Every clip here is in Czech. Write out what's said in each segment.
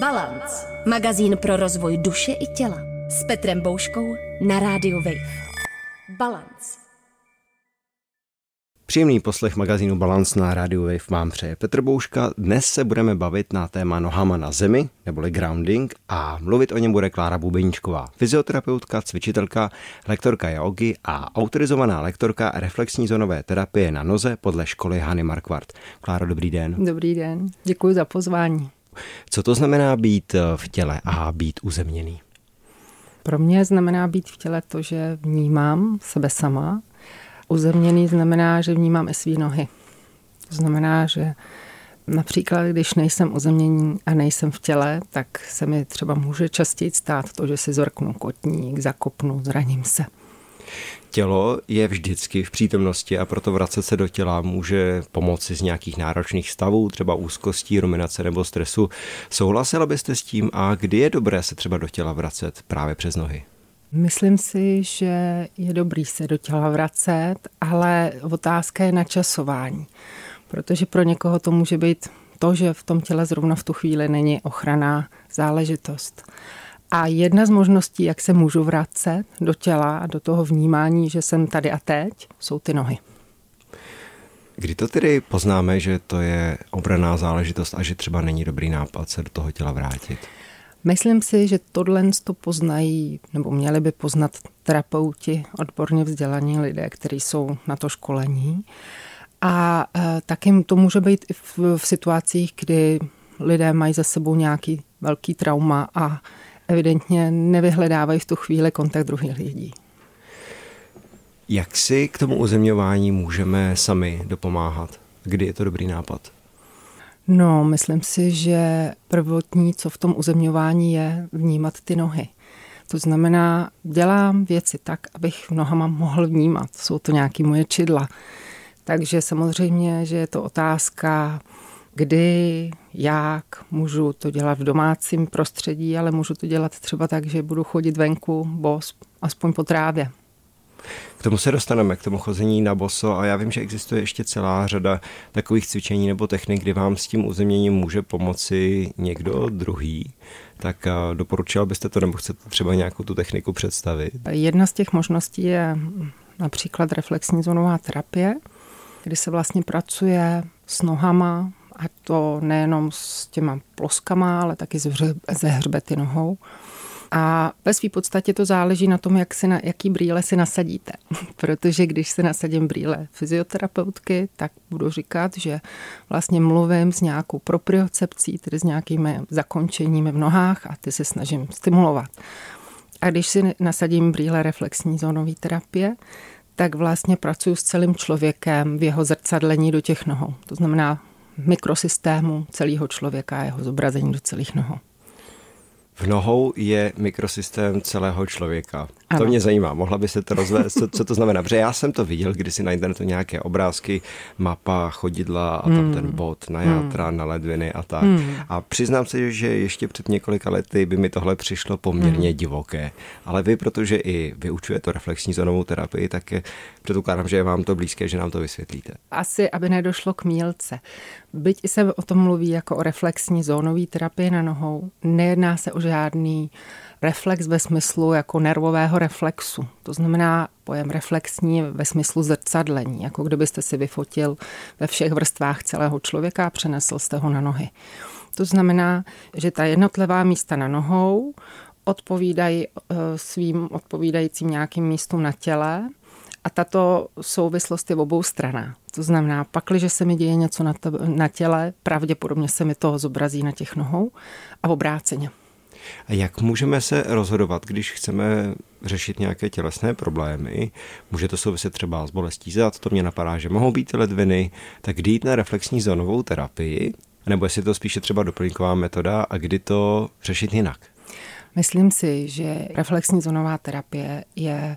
Balance. Magazín pro rozvoj duše i těla. S Petrem Bouškou na rádiu Wave. Balance. Příjemný poslech magazínu Balance na rádiu Wave vám přeje Petr Bouška. Dnes se budeme bavit na téma nohama na zemi, neboli grounding, a mluvit o něm bude Klára Bubeníčková, fyzioterapeutka, cvičitelka, lektorka jogy a autorizovaná lektorka reflexní zónové terapie na noze podle školy Hany Markvart. Kláro, dobrý den. Dobrý den, děkuji za pozvání. Co to znamená být v těle a být uzemněný? Pro mě znamená být v těle to, že vnímám sebe sama. Uzemněný znamená, že vnímám i své nohy. To znamená, že například, když nejsem uzemněný a nejsem v těle, tak se mi třeba může častěji stát to, že si zrknu kotník, zakopnu, zraním se. Tělo je vždycky v přítomnosti a proto vracet se do těla může pomoci z nějakých náročných stavů, třeba úzkostí, ruminace nebo stresu. Souhlasila byste s tím a kdy je dobré se třeba do těla vracet právě přes nohy? Myslím si, že je dobrý se do těla vracet, ale otázka je načasování. Protože pro někoho to může být to, že v tom těle zrovna v tu chvíli není ochranná záležitost. A jedna z možností, jak se můžu vracet do těla a do toho vnímání, že jsem tady a teď, jsou ty nohy. Kdy to tedy poznáme, že to je obraná záležitost a že třeba není dobrý nápad se do toho těla vrátit? Myslím si, že tohle to poznají, nebo měli by poznat terapeuti, odborně vzdělaní lidé, kteří jsou na to školení. A e, taky to může být i v, v situacích, kdy lidé mají za sebou nějaký velký trauma a evidentně nevyhledávají v tu chvíli kontakt druhých lidí. Jak si k tomu uzemňování můžeme sami dopomáhat? Kdy je to dobrý nápad? No, myslím si, že prvotní, co v tom uzemňování je, vnímat ty nohy. To znamená, dělám věci tak, abych nohama mohl vnímat. Jsou to nějaké moje čidla. Takže samozřejmě, že je to otázka kdy, jak, můžu to dělat v domácím prostředí, ale můžu to dělat třeba tak, že budu chodit venku bos, aspoň po trávě. K tomu se dostaneme, k tomu chození na boso a já vím, že existuje ještě celá řada takových cvičení nebo technik, kdy vám s tím uzemněním může pomoci někdo druhý. Tak doporučil byste to nebo chcete třeba nějakou tu techniku představit? Jedna z těch možností je například reflexní zónová terapie, kdy se vlastně pracuje s nohama, a to nejenom s těma ploskama, ale taky ze hřbety nohou. A ve své podstatě to záleží na tom, jak si na, jaký brýle si nasadíte. Protože když si nasadím brýle fyzioterapeutky, tak budu říkat, že vlastně mluvím s nějakou propriocepcí, tedy s nějakými zakončeními v nohách a ty se snažím stimulovat. A když si nasadím brýle reflexní zónové terapie, tak vlastně pracuji s celým člověkem v jeho zrcadlení do těch nohou. To znamená mikrosystému celého člověka a jeho zobrazení do celých nohou. V nohou je mikrosystém celého člověka. Ano. To mě zajímá. Mohla by se to rozvést, co, co to znamená? Protože já jsem to viděl kdysi na internetu nějaké obrázky, mapa, chodidla a tam hmm. ten bod na játra, hmm. na ledviny a tak. Hmm. A přiznám se, že ještě před několika lety by mi tohle přišlo poměrně hmm. divoké. Ale vy, protože i vyučujete reflexní zónovou terapii, tak předpokládám, že je vám to blízké, že nám to vysvětlíte. Asi, aby nedošlo k mílce. Byť se o tom mluví jako o reflexní zónové terapii na nohou, nejedná se o žádný reflex ve smyslu jako nervového reflexu. To znamená pojem reflexní ve smyslu zrcadlení, jako kdybyste si vyfotil ve všech vrstvách celého člověka a přenesl jste ho na nohy. To znamená, že ta jednotlivá místa na nohou odpovídají eh, svým odpovídajícím nějakým místům na těle a tato souvislost je obou stranách. To znamená, pakliže se mi děje něco na, na těle, pravděpodobně se mi to zobrazí na těch nohou a obráceně. A jak můžeme se rozhodovat, když chceme řešit nějaké tělesné problémy? Může to souviset třeba s bolestí zad, to mě napadá, že mohou být ledviny, tak kdy jít na reflexní zónovou terapii, nebo jestli to spíše třeba doplňková metoda a kdy to řešit jinak? Myslím si, že reflexní zónová terapie je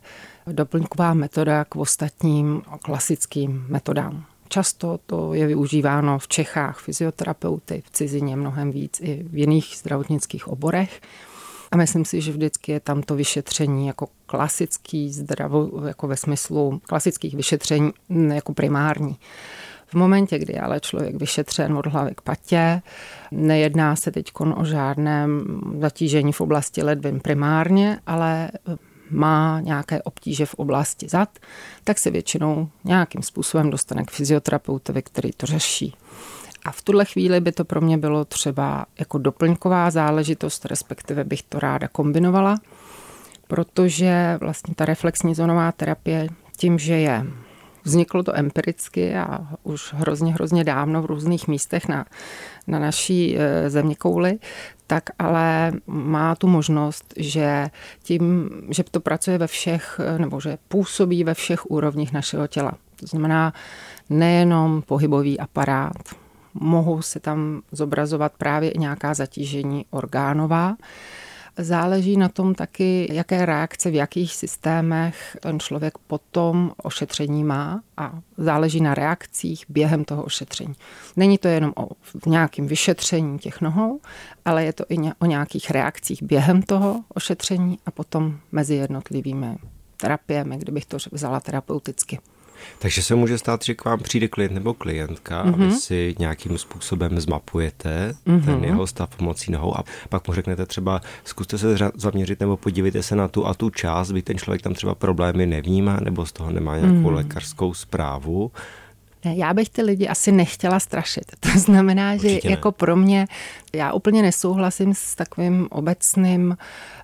doplňková metoda k ostatním klasickým metodám. Často to je využíváno v Čechách fyzioterapeuty, v cizině mnohem víc i v jiných zdravotnických oborech. A myslím si, že vždycky je tam to vyšetření jako klasický zdravo, jako ve smyslu klasických vyšetření jako primární. V momentě, kdy ale člověk vyšetřen od hlavy k patě, nejedná se teď o žádném zatížení v oblasti ledvin primárně, ale má nějaké obtíže v oblasti zad, tak se většinou nějakým způsobem dostane k fyzioterapeutovi, který to řeší. A v tuhle chvíli by to pro mě bylo třeba jako doplňková záležitost, respektive bych to ráda kombinovala, protože vlastně ta reflexní zónová terapie tím, že je Vzniklo to empiricky a už hrozně, hrozně dávno v různých místech na, na naší e, země kouli, tak ale má tu možnost, že tím, že to pracuje ve všech, e, nebo že působí ve všech úrovních našeho těla. To znamená nejenom pohybový aparát, mohou se tam zobrazovat právě i nějaká zatížení orgánová, Záleží na tom taky, jaké reakce v jakých systémech ten člověk potom ošetření má a záleží na reakcích během toho ošetření. Není to jenom o nějakém vyšetření těch nohou, ale je to i o nějakých reakcích během toho ošetření a potom mezi jednotlivými terapiemi, kdybych to vzala terapeuticky. Takže se může stát, že k vám přijde klient nebo klientka mm-hmm. a vy mhm. si nějakým způsobem zmapujete mm-hmm. ten jeho stav pomocí nohou a pak mu řeknete třeba, zkuste se zaměřit nebo podívejte se na tu a tu část, kdy ten člověk tam třeba problémy nevnímá nebo z toho nemá nějakou mm-hmm. lékařskou zprávu. Já bych ty lidi asi nechtěla strašit. To znamená, že Určitě jako ne. pro mě, já úplně nesouhlasím s takovým obecným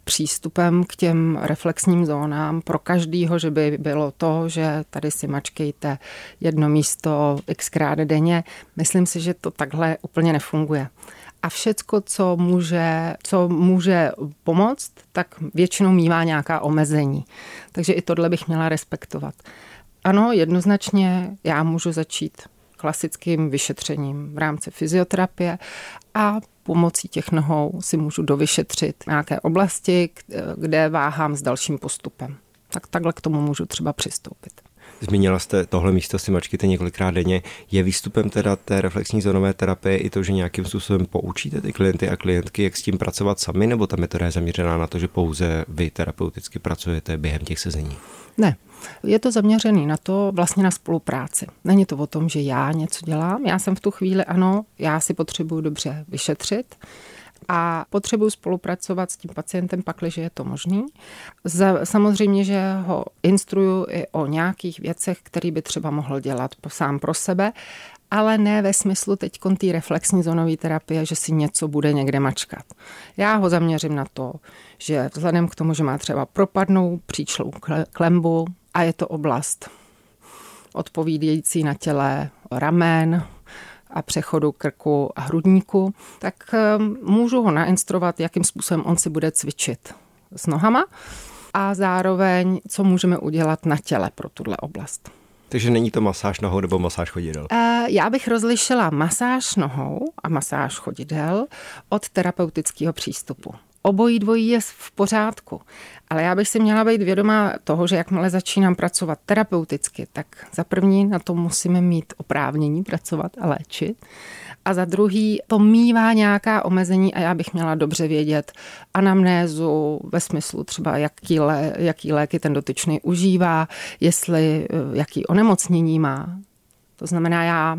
přístupem k těm reflexním zónám pro každýho, že by bylo to, že tady si mačkejte jedno místo xkrát denně. Myslím si, že to takhle úplně nefunguje. A všecko, co může, co může pomoct, tak většinou mývá nějaká omezení. Takže i tohle bych měla respektovat. Ano, jednoznačně já můžu začít klasickým vyšetřením v rámci fyzioterapie a pomocí těch nohou si můžu dovyšetřit nějaké oblasti, kde váhám s dalším postupem. Tak takhle k tomu můžu třeba přistoupit. Zmínila jste tohle místo si mačkíte několikrát denně. Je výstupem teda té reflexní zónové terapie i to, že nějakým způsobem poučíte ty klienty a klientky, jak s tím pracovat sami, nebo ta metoda je zaměřená na to, že pouze vy terapeuticky pracujete během těch sezení? Ne, je to zaměřený na to vlastně na spolupráci. Není to o tom, že já něco dělám. Já jsem v tu chvíli, ano, já si potřebuju dobře vyšetřit a potřebuji spolupracovat s tím pacientem, pakliže je to možný. Samozřejmě, že ho instruju i o nějakých věcech, které by třeba mohl dělat sám pro sebe, ale ne ve smyslu teď té reflexní zónové terapie, že si něco bude někde mačkat. Já ho zaměřím na to, že vzhledem k tomu, že má třeba propadnou příčlou klembu a je to oblast odpovídající na těle ramen, a přechodu krku a hrudníku, tak ehm, můžu ho nainstruovat, jakým způsobem on si bude cvičit s nohama a zároveň, co můžeme udělat na těle pro tuhle oblast. Takže není to masáž nohou nebo masáž chodidel? Eh, já bych rozlišila masáž nohou a masáž chodidel od terapeutického přístupu obojí dvojí je v pořádku. Ale já bych si měla být vědomá toho, že jakmile začínám pracovat terapeuticky, tak za první na to musíme mít oprávnění pracovat a léčit. A za druhý to mývá nějaká omezení a já bych měla dobře vědět anamnézu ve smyslu třeba, jaký, lé, jaký léky ten dotyčný užívá, jestli, eh, jaký onemocnění má. To znamená, já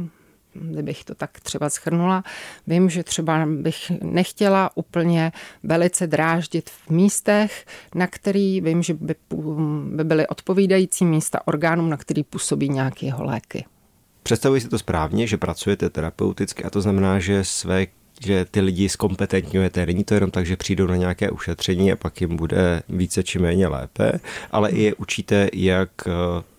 kdybych to tak třeba schrnula. Vím, že třeba bych nechtěla úplně velice dráždit v místech, na který vím, že by, by byly odpovídající místa orgánům, na který působí nějaké jeho léky. Představuji si to správně, že pracujete terapeuticky a to znamená, že své že ty lidi zkompetentňujete. Není to jenom tak, že přijdou na nějaké ušetření a pak jim bude více či méně lépe, ale i je učíte, jak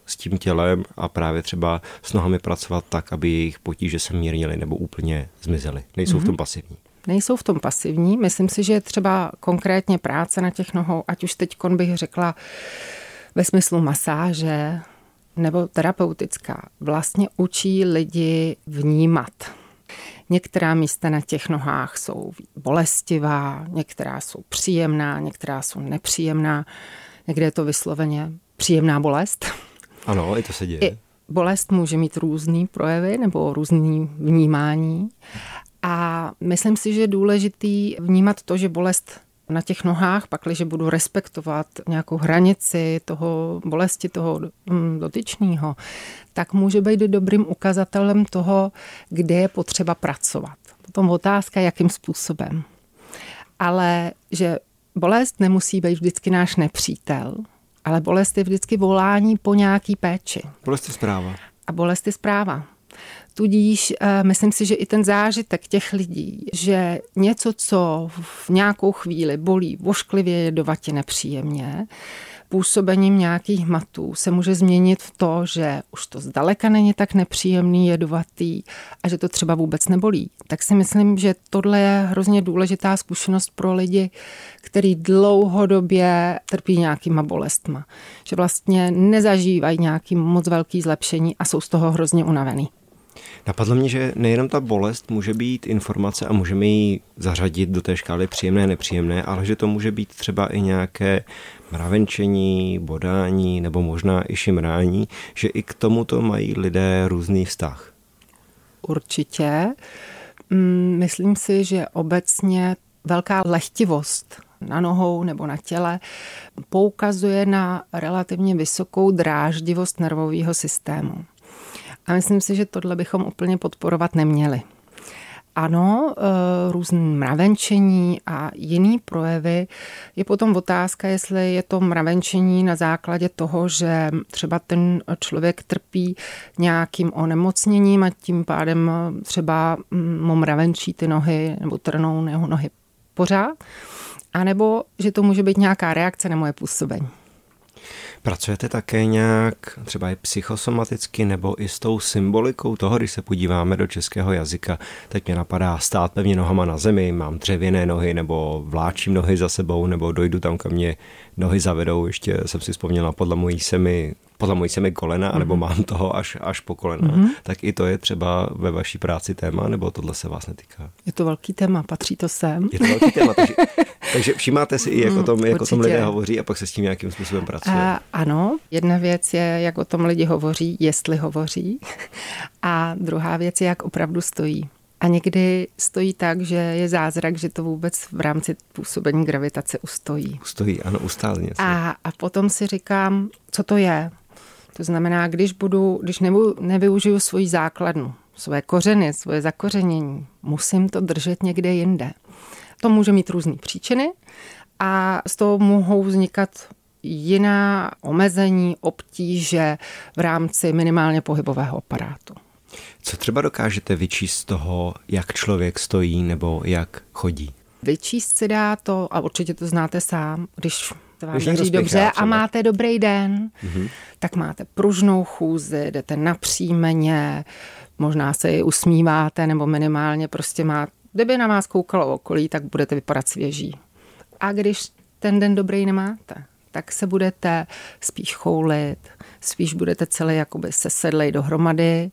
s tím tělem a právě třeba s nohami pracovat tak, aby jejich potíže se mírnily nebo úplně zmizely. Nejsou mm-hmm. v tom mhm. pasivní. Nejsou v tom pasivní. Myslím si, že třeba konkrétně práce na těch nohou, ať už teď bych řekla ve smyslu masáže nebo terapeutická, vlastně učí lidi vnímat. Některá místa na těch nohách jsou bolestivá, některá jsou příjemná, některá jsou nepříjemná, někde je to vysloveně příjemná bolest. Ano, i to se děje. I bolest může mít různý projevy nebo různý vnímání. A myslím si, že je důležitý vnímat to, že bolest na těch nohách, pakliže budu respektovat nějakou hranici toho bolesti toho mm, dotyčného, tak může být dobrým ukazatelem toho, kde je potřeba pracovat. Potom otázka, jakým způsobem. Ale že bolest nemusí být vždycky náš nepřítel, ale bolest je vždycky volání po nějaký péči. Bolest je zpráva. A bolest je zpráva. Tudíž uh, myslím si, že i ten zážitek těch lidí, že něco, co v nějakou chvíli bolí vošklivě, jedovatě nepříjemně, působením nějakých hmatů se může změnit v to, že už to zdaleka není tak nepříjemný, jedovatý a že to třeba vůbec nebolí. Tak si myslím, že tohle je hrozně důležitá zkušenost pro lidi, který dlouhodobě trpí nějakýma bolestma. Že vlastně nezažívají nějaký moc velký zlepšení a jsou z toho hrozně unavený. Napadlo mě, že nejenom ta bolest může být informace a můžeme ji zařadit do té škály příjemné, nepříjemné, ale že to může být třeba i nějaké mravenčení, bodání nebo možná i šimrání, že i k tomuto mají lidé různý vztah. Určitě. Mm, myslím si, že obecně velká lehtivost na nohou nebo na těle poukazuje na relativně vysokou dráždivost nervového systému. A myslím si, že tohle bychom úplně podporovat neměli. Ano, eh, různé mravenčení a jiný projevy. Je potom otázka, jestli je to mravenčení na základě toho, že třeba ten člověk trpí nějakým onemocněním a tím pádem třeba mu mravenčí ty nohy nebo trnou jeho nohy pořád, anebo že to může být nějaká reakce na moje působení. Pracujete také nějak třeba i psychosomaticky nebo i s tou symbolikou toho, když se podíváme do českého jazyka. Teď mě napadá stát pevně nohama na zemi, mám dřevěné nohy nebo vláčím nohy za sebou nebo dojdu tam, kam mě nohy zavedou. Ještě jsem si vzpomněla, podlamují se mi podlamují se mi kolena, mm-hmm. nebo mám toho až, až po kolena, mm-hmm. tak i to je třeba ve vaší práci téma, nebo tohle se vás netýká? Je to velký téma, patří to sem. Je to velký téma, takže, takže všímáte si i, jak o tom, jak o tom lidé hovoří a pak se s tím nějakým způsobem pracuje. A, ano, jedna věc je, jak o tom lidi hovoří, jestli hovoří, a druhá věc je, jak opravdu stojí. A někdy stojí tak, že je zázrak, že to vůbec v rámci působení gravitace ustojí. Ustojí, ano, ustál něco. A, a potom si říkám, co to je. To znamená, když, budu, když nebu, nevyužiju svoji základnu, své kořeny, svoje zakořenění, musím to držet někde jinde. To může mít různé příčiny a z toho mohou vznikat jiná omezení, obtíže v rámci minimálně pohybového aparátu. Co třeba dokážete vyčíst z toho, jak člověk stojí nebo jak chodí? Vyčíst se dá to, a určitě to znáte sám, když se vám daří dobře a máte dobrý den, mm-hmm. tak máte pružnou chůzi, jdete napřímeně, možná se i usmíváte, nebo minimálně prostě má, kdyby na vás koukalo okolí, tak budete vypadat svěží. A když ten den dobrý nemáte, tak se budete spíš choulit, spíš budete celý jakoby sesedlej dohromady,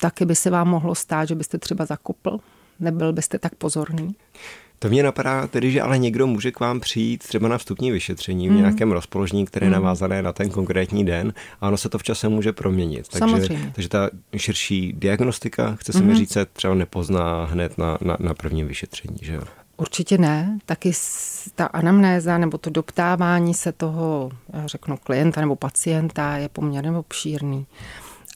taky by se vám mohlo stát, že byste třeba zakupl, nebyl byste tak pozorný. To mě napadá tedy, že ale někdo může k vám přijít třeba na vstupní vyšetření v mm. nějakém rozpoložení, které je mm. navázané na ten konkrétní den a ono se to v čase může proměnit. Takže, Samozřejmě. takže ta širší diagnostika, chce se mm. mi říct, se třeba nepozná hned na, na, na prvním vyšetření, že jo? Určitě ne. Taky ta anamnéza nebo to doptávání se toho, řeknu, klienta nebo pacienta je poměrně obšírný.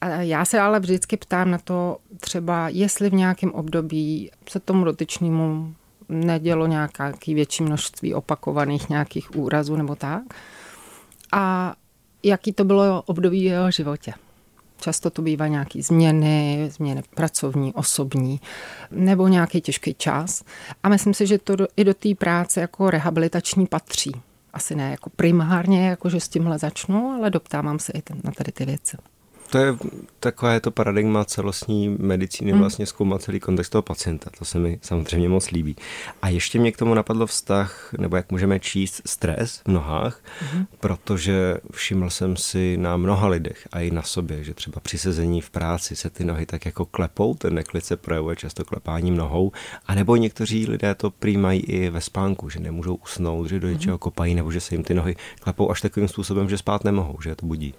A já se ale vždycky ptám na to třeba, jestli v nějakém období se tomu dotyčnému nedělo nějaké větší množství opakovaných nějakých úrazů nebo tak. A jaký to bylo období v jeho životě. Často to bývá nějaké změny, změny pracovní, osobní, nebo nějaký těžký čas. A myslím si, že to do, i do té práce jako rehabilitační patří. Asi ne jako primárně, jako že s tímhle začnu, ale doptávám se i na tady ty věci to je takové to paradigma celostní medicíny, hmm. vlastně zkoumat celý kontext toho pacienta. To se mi samozřejmě moc líbí. A ještě mě k tomu napadlo vztah, nebo jak můžeme číst stres v nohách, hmm. protože všiml jsem si na mnoha lidech a i na sobě, že třeba při sezení v práci se ty nohy tak jako klepou, ten neklid se projevuje často klepáním nohou, anebo někteří lidé to přijímají i ve spánku, že nemůžou usnout, že do něčeho hmm. kopají, nebo že se jim ty nohy klepou až takovým způsobem, že spát nemohou, že je to budí.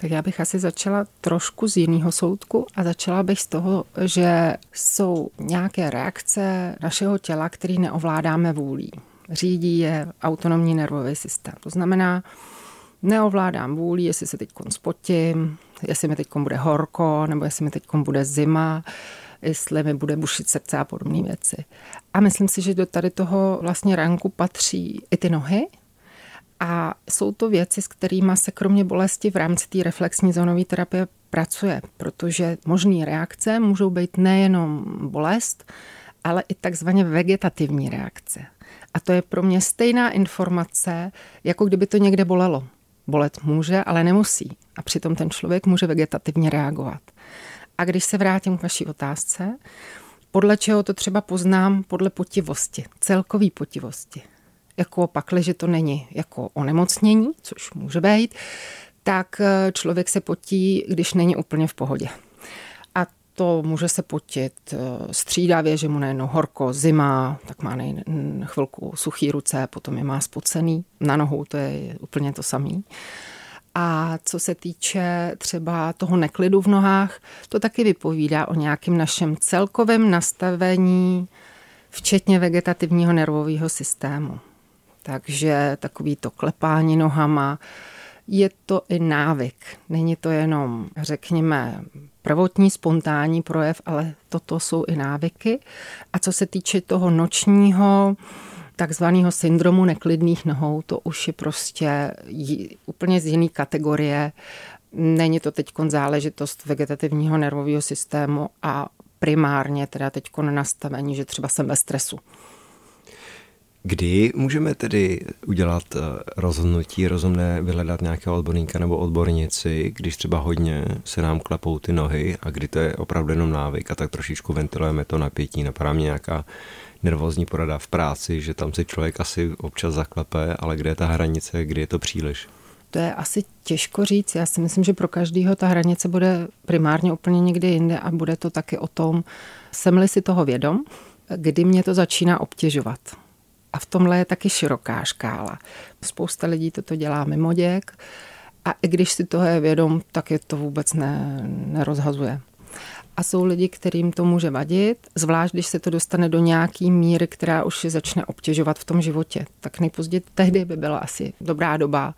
Tak já bych asi začala trošku z jiného soudku a začala bych z toho, že jsou nějaké reakce našeho těla, které neovládáme vůlí. Řídí je autonomní nervový systém. To znamená, neovládám vůli, jestli se teď spotím, jestli mi teď bude horko, nebo jestli mi teď bude zima, jestli mi bude bušit srdce a podobné věci. A myslím si, že do tady toho vlastně ranku patří i ty nohy, a jsou to věci, s kterými se kromě bolesti v rámci té reflexní zónové terapie pracuje, protože možné reakce můžou být nejenom bolest, ale i takzvaně vegetativní reakce. A to je pro mě stejná informace, jako kdyby to někde bolelo. Bolet může, ale nemusí. A přitom ten člověk může vegetativně reagovat. A když se vrátím k vaší otázce, podle čeho to třeba poznám? Podle potivosti, celkový potivosti. Jako pakli, že to není jako onemocnění, což může být, tak eh, člověk se potí, když není úplně v pohodě. A to může se potit eh, střídavě, že mu najednou horko, zima, tak má nej, chvilku suchý ruce, potom je má spocený. Na nohou to je úplně to samý. A co se týče třeba toho neklidu v nohách, to taky vypovídá o nějakém našem celkovém nastavení, včetně vegetativního nervového systému. Takže takový to klepání nohama, je to i návyk. Není to jenom, řekněme, prvotní, spontánní projev, ale toto jsou i návyky. A co se týče toho nočního, takzvaného syndromu neklidných nohou, to už je prostě úplně z jiné kategorie. Není to teď záležitost vegetativního nervového systému a primárně teda teď nastavení, že třeba jsem ve stresu. Kdy můžeme tedy udělat eh, rozhodnutí rozumné, vyhledat nějakého odborníka nebo odbornici, když třeba hodně se nám klepou ty nohy a kdy to je opravdu jenom návyk a tak trošičku ventilujeme to napětí, napadá mě nějaká nervózní porada v práci, že tam si člověk asi občas zaklepe, ale kde je ta hranice, kdy je to příliš? To je asi těžko říct. Já si myslím, že pro každého ta hranice bude primárně úplně někde jinde a bude to taky o tom, jsem-li si toho vědom, kdy mě to začíná obtěžovat. A v tomhle je taky široká škála. Spousta lidí toto dělá mimo děk a i když si toho je vědom, tak je to vůbec ne, nerozhazuje. A jsou lidi, kterým to může vadit, zvlášť když se to dostane do nějaký míry, která už je začne obtěžovat v tom životě. Tak nejpozději tehdy by byla asi dobrá doba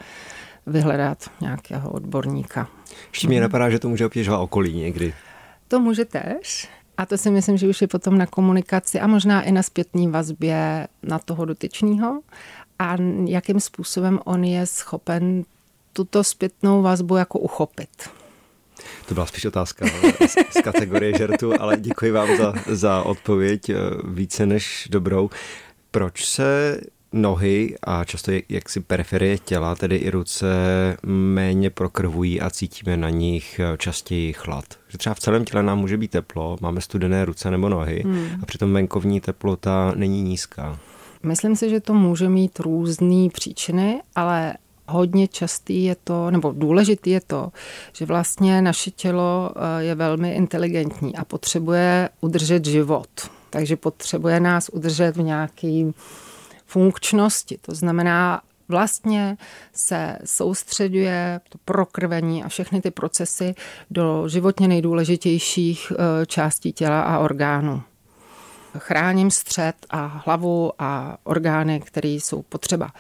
vyhledat nějakého odborníka. Ještě mě napadá, že to může obtěžovat okolí někdy. To může tež. A to si myslím, že už je potom na komunikaci a možná i na zpětné vazbě na toho dotyčného a jakým způsobem on je schopen tuto zpětnou vazbu jako uchopit. To byla spíš otázka z, z kategorie žertu, ale děkuji vám za, za odpověď eh, více než dobrou. Proč se nohy a často jaksi periferie těla, tedy i ruce, méně prokrvují a cítíme na nich častěji chlad. Že třeba v celém těle nám může být teplo, máme studené ruce nebo nohy hmm. a přitom venkovní teplota není nízká. Myslím si, že to může mít různé příčiny, ale hodně častý je to, nebo důležitý je to, že vlastně naše tělo eh, je velmi inteligentní a potřebuje udržet život. Takže potřebuje nás udržet v nějakým funkčnosti. To znamená, vlastně se soustředuje to prokrvení a všechny ty procesy do životně nejdůležitějších e, částí těla a orgánů. Chráním střed a hlavu a orgány, které jsou potřeba.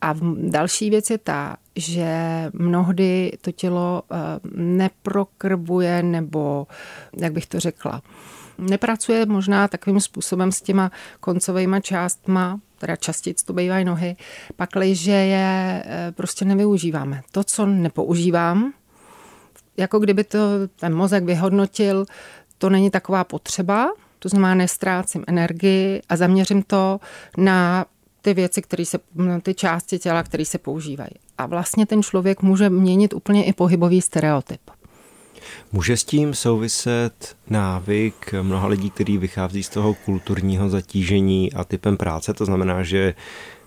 A další věc je ta, že mnohdy to tělo e, neprokrvuje nebo, jak bych to řekla, nepracuje možná takovým způsobem s těma koncovými částma, teda častěji to bývají nohy, pakliže je eh, prostě nevyužíváme. To, co nepoužívám, jako kdyby to ten mozek vyhodnotil, to není taková potřeba, to znamená, nestrácím energii a zaměřím to na ty věci, které se, ty části těla, které se používají. A vlastně ten člověk může měnit úplně i pohybový stereotyp. Může s tím souviset návyk mnoha lidí, který vychází z toho kulturního zatížení a typem práce? To znamená, že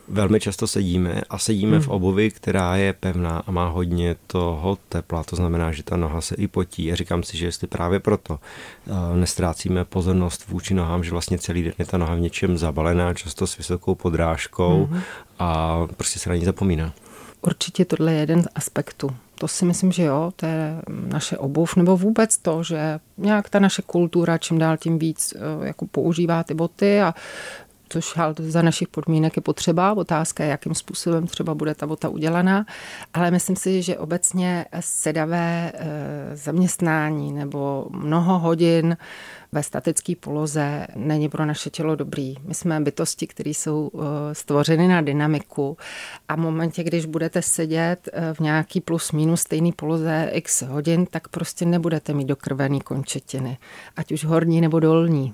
velmi často sedíme a sedíme hmm. v obuvi, která je pevná a má hodně toho tepla. To znamená, že ta noha se i potí. A říkám si, že jestli právě proto eh, nestrácíme pozornost vůči nohám, že vlastně celý den je ta noha v něčem zabalená, často s vysokou podrážkou hmm. a prostě se na ní zapomíná. Určitě tohle je jeden z aspektů. To si myslím, že jo, to je naše obuv, nebo vůbec to, že nějak ta naše kultura čím dál tím víc eh, jako používá ty boty a což za našich podmínek je potřeba. Otázka je, jakým způsobem třeba bude ta bota udělaná. Ale myslím si, že obecně sedavé eh, zaměstnání nebo mnoho hodin ve statické poloze není pro naše tělo dobrý. My jsme bytosti, které jsou eh, stvořeny na dynamiku a v momentě, když budete sedět eh, v nějaký plus minus stejný poloze x hodin, tak prostě nebudete mít dokrvený končetiny, ať už horní nebo dolní.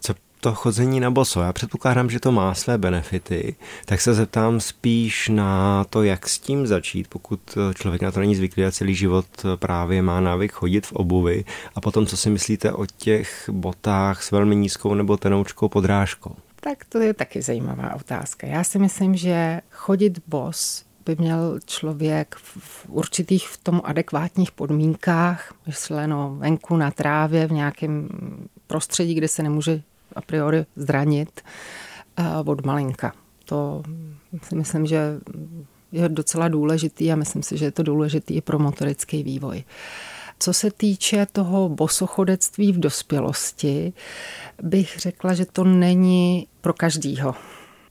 Co to chození na boso, já předpokládám, že to má své benefity, tak se zeptám spíš na to, jak s tím začít, pokud člověk na to není zvyklý a celý život právě má návyk chodit v obuvi a potom, co si myslíte o těch botách s velmi nízkou nebo tenoučkou podrážkou? Tak to je taky zajímavá otázka. Já si myslím, že chodit bos by měl člověk v určitých v tom adekvátních podmínkách, myšleno venku na trávě, v nějakém prostředí, kde se nemůže a priori zranit od malinka. To si myslím, že je docela důležitý a myslím si, že je to důležitý i pro motorický vývoj. Co se týče toho bosochodectví v dospělosti, bych řekla, že to není pro každýho.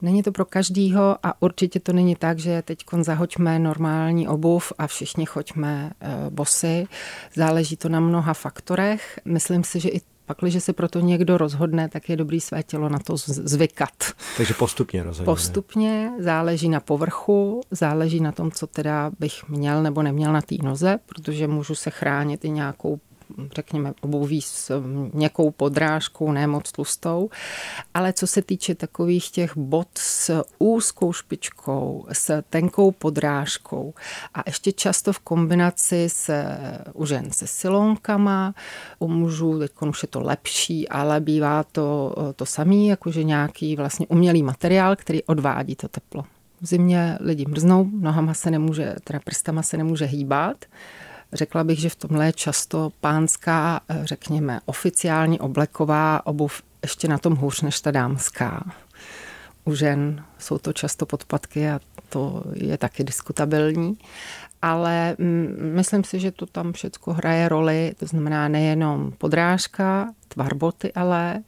Není to pro každýho a určitě to není tak, že teď zahoďme normální obuv a všichni choďme e, bosy. Záleží to na mnoha faktorech. Myslím si, že i pak, když se proto někdo rozhodne, tak je dobrý své tělo na to zvykat. Takže postupně rozhodně. Postupně, záleží na povrchu, záleží na tom, co teda bych měl nebo neměl na té noze, protože můžu se chránit i nějakou řekněme, obouví s měkkou podrážkou, ne moc tlustou. Ale co se týče takových těch bot s úzkou špičkou, s tenkou podrážkou a ještě často v kombinaci s, u žen se silonkama, u mužů teď už je to lepší, ale bývá to to samý, jakože nějaký vlastně umělý materiál, který odvádí to teplo. V zimě lidi mrznou, nohama se nemůže, teda prstama se nemůže hýbat, Řekla bych, že v tomhle je často pánská, eh, řekněme, oficiální obleková obuv ještě na tom hůř než ta dámská. U žen jsou to často podpatky a to je taky diskutabilní. Ale mm, myslím si, že to tam všechno hraje roli, to znamená nejenom podrážka, tvar boty, ale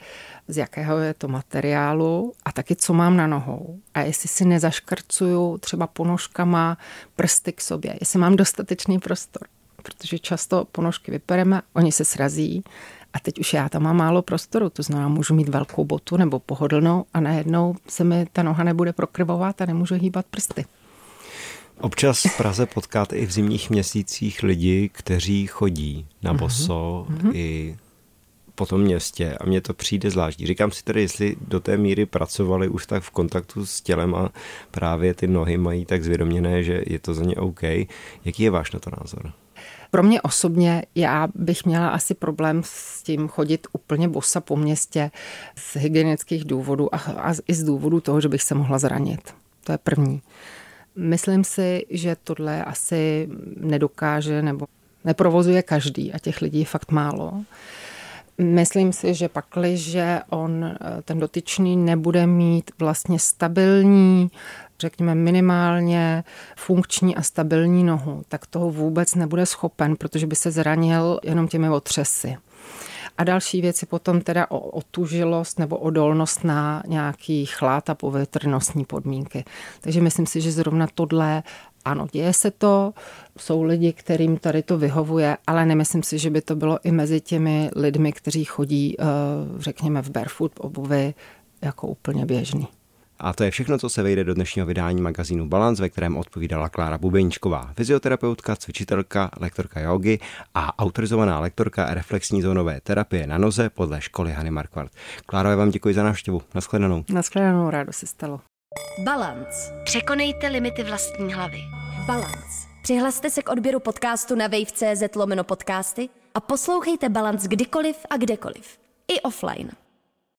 z jakého je to materiálu a taky co mám na nohou. A jestli si nezaškrcuju třeba ponožkama prsty k sobě, jestli mám dostatečný prostor protože často ponožky vypereme, oni se srazí a teď už já tam mám málo prostoru, to znamená, můžu mít velkou botu nebo pohodlnou a najednou se mi ta noha nebude prokrvovat a nemůžu hýbat prsty. Občas v Praze potkáte i v zimních měsících lidi, kteří chodí na mhm. boso mm-hmm. i po tom městě a mně to přijde zvláštní. Říkám si tedy, jestli do té míry pracovali už tak v kontaktu s tělem a právě ty nohy mají tak zvědoměné, že je to za ně OK. Jaký je váš na to názor? Pro mě osobně já bych měla asi problém s tím chodit úplně bosa po městě z hygienických důvodů a, a i z důvodu toho, že bych se mohla zranit. To je první. Myslím si, že tohle asi nedokáže nebo neprovozuje každý a těch lidí je fakt málo. Myslím si, že pakli, že on, ten dotyčný, nebude mít vlastně stabilní řekněme, minimálně funkční a stabilní nohu, tak toho vůbec nebude schopen, protože by se zranil jenom těmi otřesy. A další věc je potom teda o otužilost nebo odolnost na nějaký chlad a povětrnostní podmínky. Takže myslím si, že zrovna tohle ano, děje se to, jsou lidi, kterým tady to vyhovuje, ale nemyslím si, že by to bylo i mezi těmi lidmi, kteří chodí, eh, řekněme, v barefoot obuvi jako úplně běžný. A to je všechno, co se vejde do dnešního vydání magazínu Balance, ve kterém odpovídala Klára Bubeničková, fyzioterapeutka, cvičitelka, lektorka jogy a autorizovaná lektorka reflexní zónové terapie na noze podle školy Hany Markvart. Kláro, já vám děkuji za návštěvu. Naschledanou. Naschledanou, rádo se stalo. Balance. Překonejte limity vlastní hlavy. Balance. Přihlaste se k odběru podcastu na wave.cz lomeno podcasty a poslouchejte Balance kdykoliv a kdekoliv. I offline.